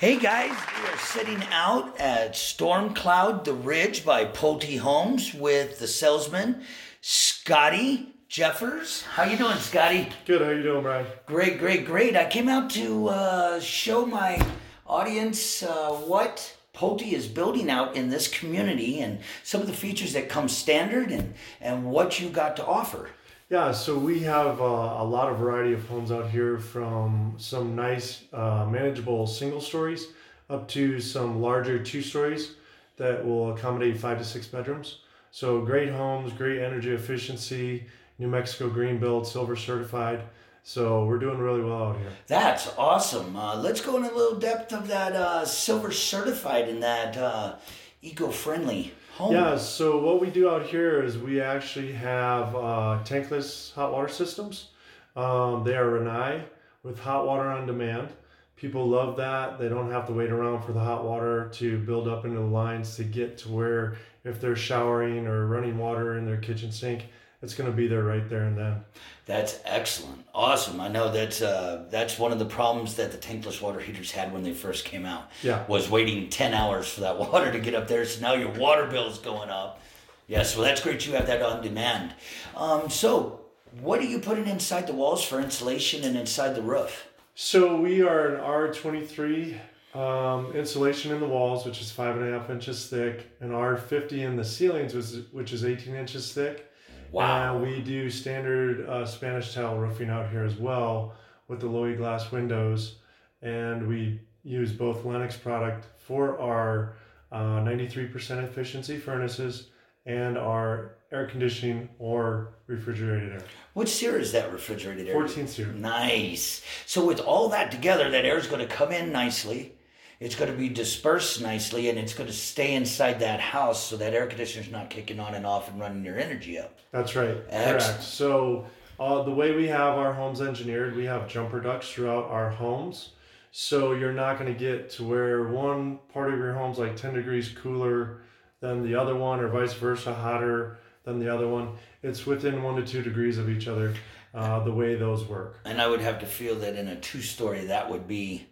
Hey guys, we are sitting out at Storm Cloud The Ridge by Pulte Homes with the salesman Scotty Jeffers. How you doing, Scotty? Good. How you doing, Brian? Great, great, great. I came out to uh, show my audience uh, what Pulte is building out in this community and some of the features that come standard and and what you got to offer. Yeah, so we have uh, a lot of variety of homes out here from some nice uh, manageable single stories up to some larger two stories that will accommodate five to six bedrooms. So great homes, great energy efficiency, New Mexico Green Build, silver certified. So we're doing really well out here. That's awesome. Uh, let's go in a little depth of that uh, silver certified and that uh, eco-friendly home. Yeah, so what we do out here is we actually have uh, tankless hot water systems. Um, they are Rinnai with hot water on demand. People love that. They don't have to wait around for the hot water to build up into the lines to get to where if they're showering or running water in their kitchen sink, it's going to be there right there and then. That's excellent, awesome. I know that's uh, that's one of the problems that the tankless water heaters had when they first came out. Yeah. was waiting ten hours for that water to get up there. So now your water bill is going up. Yes, well that's great. You have that on demand. Um, so what are you putting inside the walls for insulation and inside the roof? So we are an R23 um, insulation in the walls, which is five and a half inches thick, and R50 in the ceilings, which is, which is 18 inches thick. Wow. And we do standard uh, Spanish tile roofing out here as well with the Low-E glass windows, and we use both Lennox product for our uh, 93% efficiency furnaces and our air conditioning or refrigerated air. What SEER is that refrigerated air? 14 SEER. Nice. So with all that together, that air is going to come in nicely. It's going to be dispersed nicely, and it's going to stay inside that house, so that air conditioner's not kicking on and off and running your energy up. That's right. Excellent. Correct. So uh, the way we have our homes engineered, we have jumper ducts throughout our homes. So you're not going to get to where one part of your home's like 10 degrees cooler than the other one, or vice versa, hotter than the other one. It's within one to two degrees of each other. Uh, the way those work. And I would have to feel that in a two-story, that would be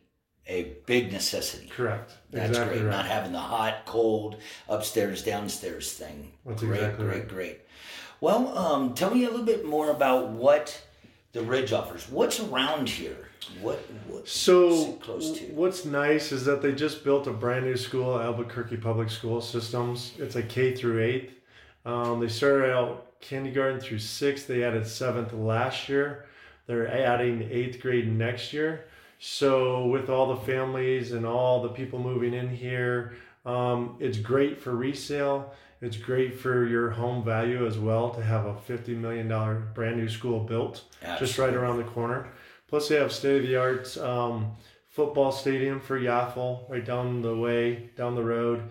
a big necessity. Correct. That's exactly great. right. Not having the hot, cold, upstairs, downstairs thing. That's great, exactly great, right. great. Well, um, tell me a little bit more about what the Ridge offers. What's around here? What? What's So close to? what's nice is that they just built a brand new school, Albuquerque Public School Systems. It's a K through eighth. Um, they started out kindergarten through sixth. They added seventh last year. They're adding eighth grade next year. So with all the families and all the people moving in here, um, it's great for resale. It's great for your home value as well to have a fifty million dollar brand new school built just right around the corner. Plus, they have state of the art um, football stadium for YAFL right down the way, down the road.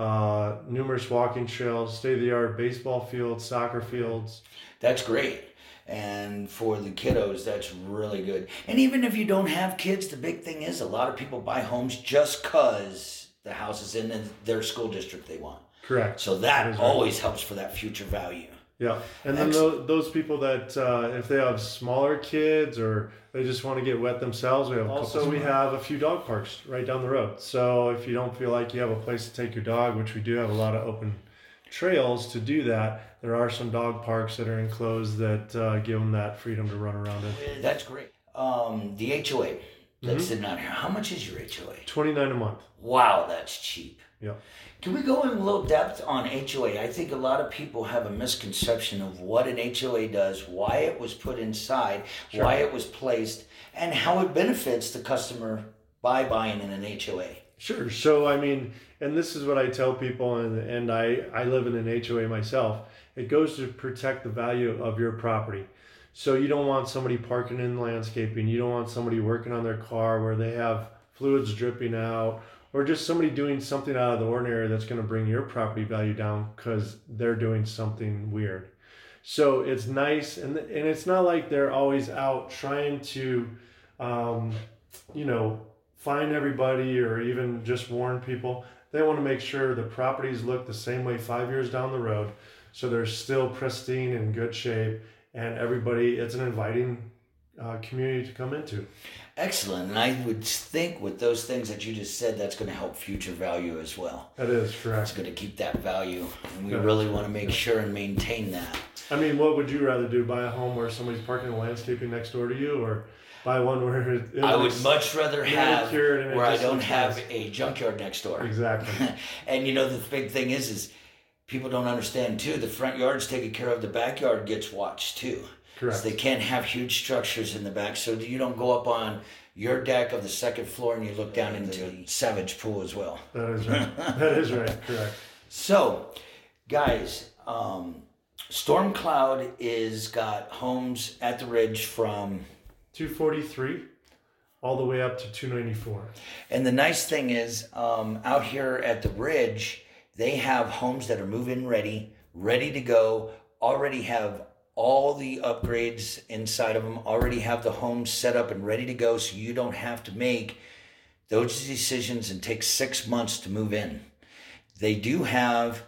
Uh, numerous walking trails, state of the art baseball fields, soccer fields. That's great. And for the kiddos, that's really good. And even if you don't have kids, the big thing is a lot of people buy homes just because the house is in their school district they want. Correct. So That that is right. always helps for that future value. Yeah, and then Excellent. those, those people that uh, if they have smaller kids or they just want to get wet themselves, we have also we have a few dog parks right down the road. So if you don't feel like you have a place to take your dog, which we do have a lot of open trails to do that, there are some dog parks that are enclosed that uh, give them that freedom to run around in. That's great. Um, the HOA that's Mm-hmm. sitting out here. How much is your HOA? Twenty nine a month. Wow, that's cheap. Yeah. Can we go in a little depth on HOA? I think a lot of people have a misconception of what an HOA does, why it was put inside, Sure. why it was placed, and how it benefits the customer by buying in an HOA. Sure. So I mean, and this is what I tell people, and and I I live in an HOA myself. It goes to protect the value of your property. So you don't want somebody parking in landscaping. You don't want somebody working on their car where they have fluids dripping out, or just somebody doing something out of the ordinary that's going to bring your property value down because they're doing something weird. So it's nice, and and it's not like they're always out trying to, um, you know, find everybody or even just warn people. They want to make sure the properties look the same way five years down the road, so they're still pristine and good shape, and everybody. It's an inviting uh, community to come into. Excellent. And I would think with those things that you just said, that's going to help future value as well. That is correct. It's going to keep that value. And we Yeah. really want to make sure and maintain that. I mean, what would you rather do? Buy a home where somebody's parking and landscaping next door to you, or buy one where it, it I would much rather have manicured and it where I don't have nice. a junkyard next door. exactly and you know the big thing is is people don't understand too the front yard's taken care of the backyard gets watched too correct. so they can't have huge structures in the back so you don't go up on your deck of the second floor and you look down into the savage pool as well That is right. that is right. Correct. so guys um, storm cloud is got homes at the ridge from Two forty three, all the way up to two ninety four. And the nice thing is, um, out here at the Ridge, they have homes that are move-in ready, ready to go. Already have all the upgrades inside of them. Already have the home set up and ready to go, so you don't have to make those decisions and take six months to move in. They do have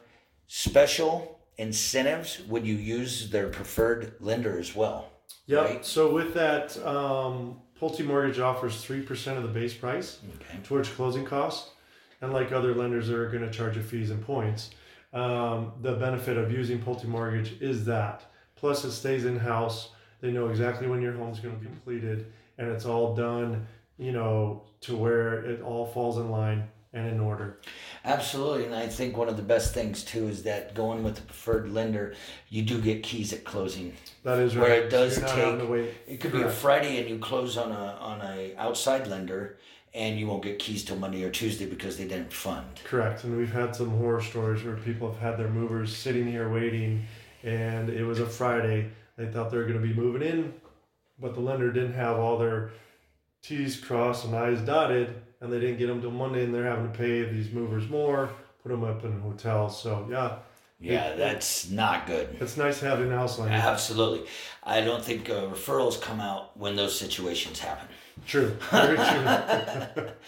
special incentives when you use their preferred lender as well. Yep. Right. So with that, um, Pulte Mortgage offers three percent of the base price Okay. towards closing costs, and like other lenders that are going to charge you fees and points, um, the benefit of using Pulte Mortgage is that. Plus, it stays in house. They know exactly when your home's going to be completed, and it's all done, you know, to where it all falls in line and in order. Absolutely, and I think one of the best things too is that going with the preferred lender, you do get keys at closing. That is right. Where it does You're not having take-. It could be a Friday and you close on a on a outside lender, and you won't get keys till Monday or Tuesday because they didn't fund. Correct, and we've had some horror stories where people have had their movers sitting here waiting, and it was a Friday. They thought they were going to be moving in, but the lender didn't have all their T's crossed and I's dotted, and they didn't get them till Monday, and they're having to pay these movers more, put them up in hotels. So yeah, Yeah, that's not good. it's nice having a house lender. Absolutely, I don't think uh, referrals come out when those situations happen. True, very true.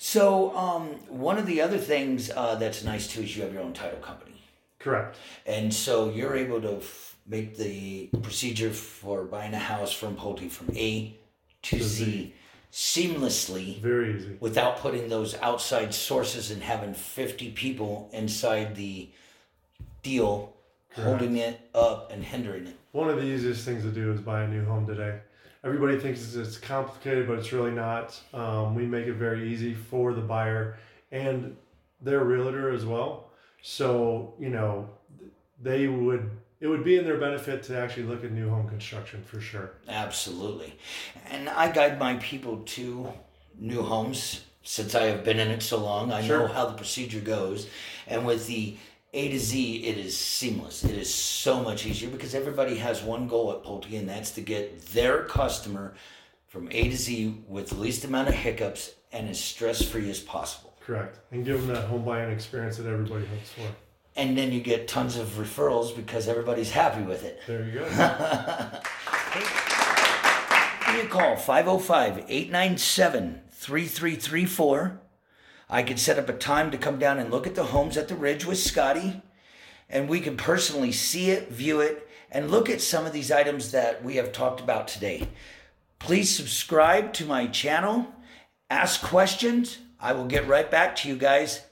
So um, one of the other things uh, that's nice too is you have your own title company. Correct. And so you're able to f- make the procedure for buying a house from Pulte from A to To Z, Z. seamlessly Very easy. without putting those outside sources and having 50 people inside the deal holding it up and hindering it. One of the easiest things to do is buy a new home today. Everybody thinks it's- complicated, but it's really not. Um, we make it very easy for the buyer and their realtor as well. So, you know, they would, it would be in their benefit to actually look at new home construction for sure. Absolutely. And I guide my people to new homes since I have been in it so long. I know how the procedure goes. And with the A to Z, it is seamless. It is so much easier because everybody has one goal at Pulte, and that's to get their customer from A to Z with the least amount of hiccups and as stress free as possible. Correct. And give them that home buying experience that everybody hopes for. And then you get tons of referrals because everybody's happy with it. There you go. Give me a call 505 897 3334. I can set up a time to come down and look at the homes at the Ridge with Scotty, and we can personally see it, view it, and look at some of these items that we have talked about today. Please subscribe to my channel, ask questions. I will get right back to you guys.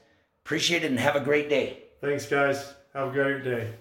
Appreciate it and have a great day. Thanks, guys. Have a great day.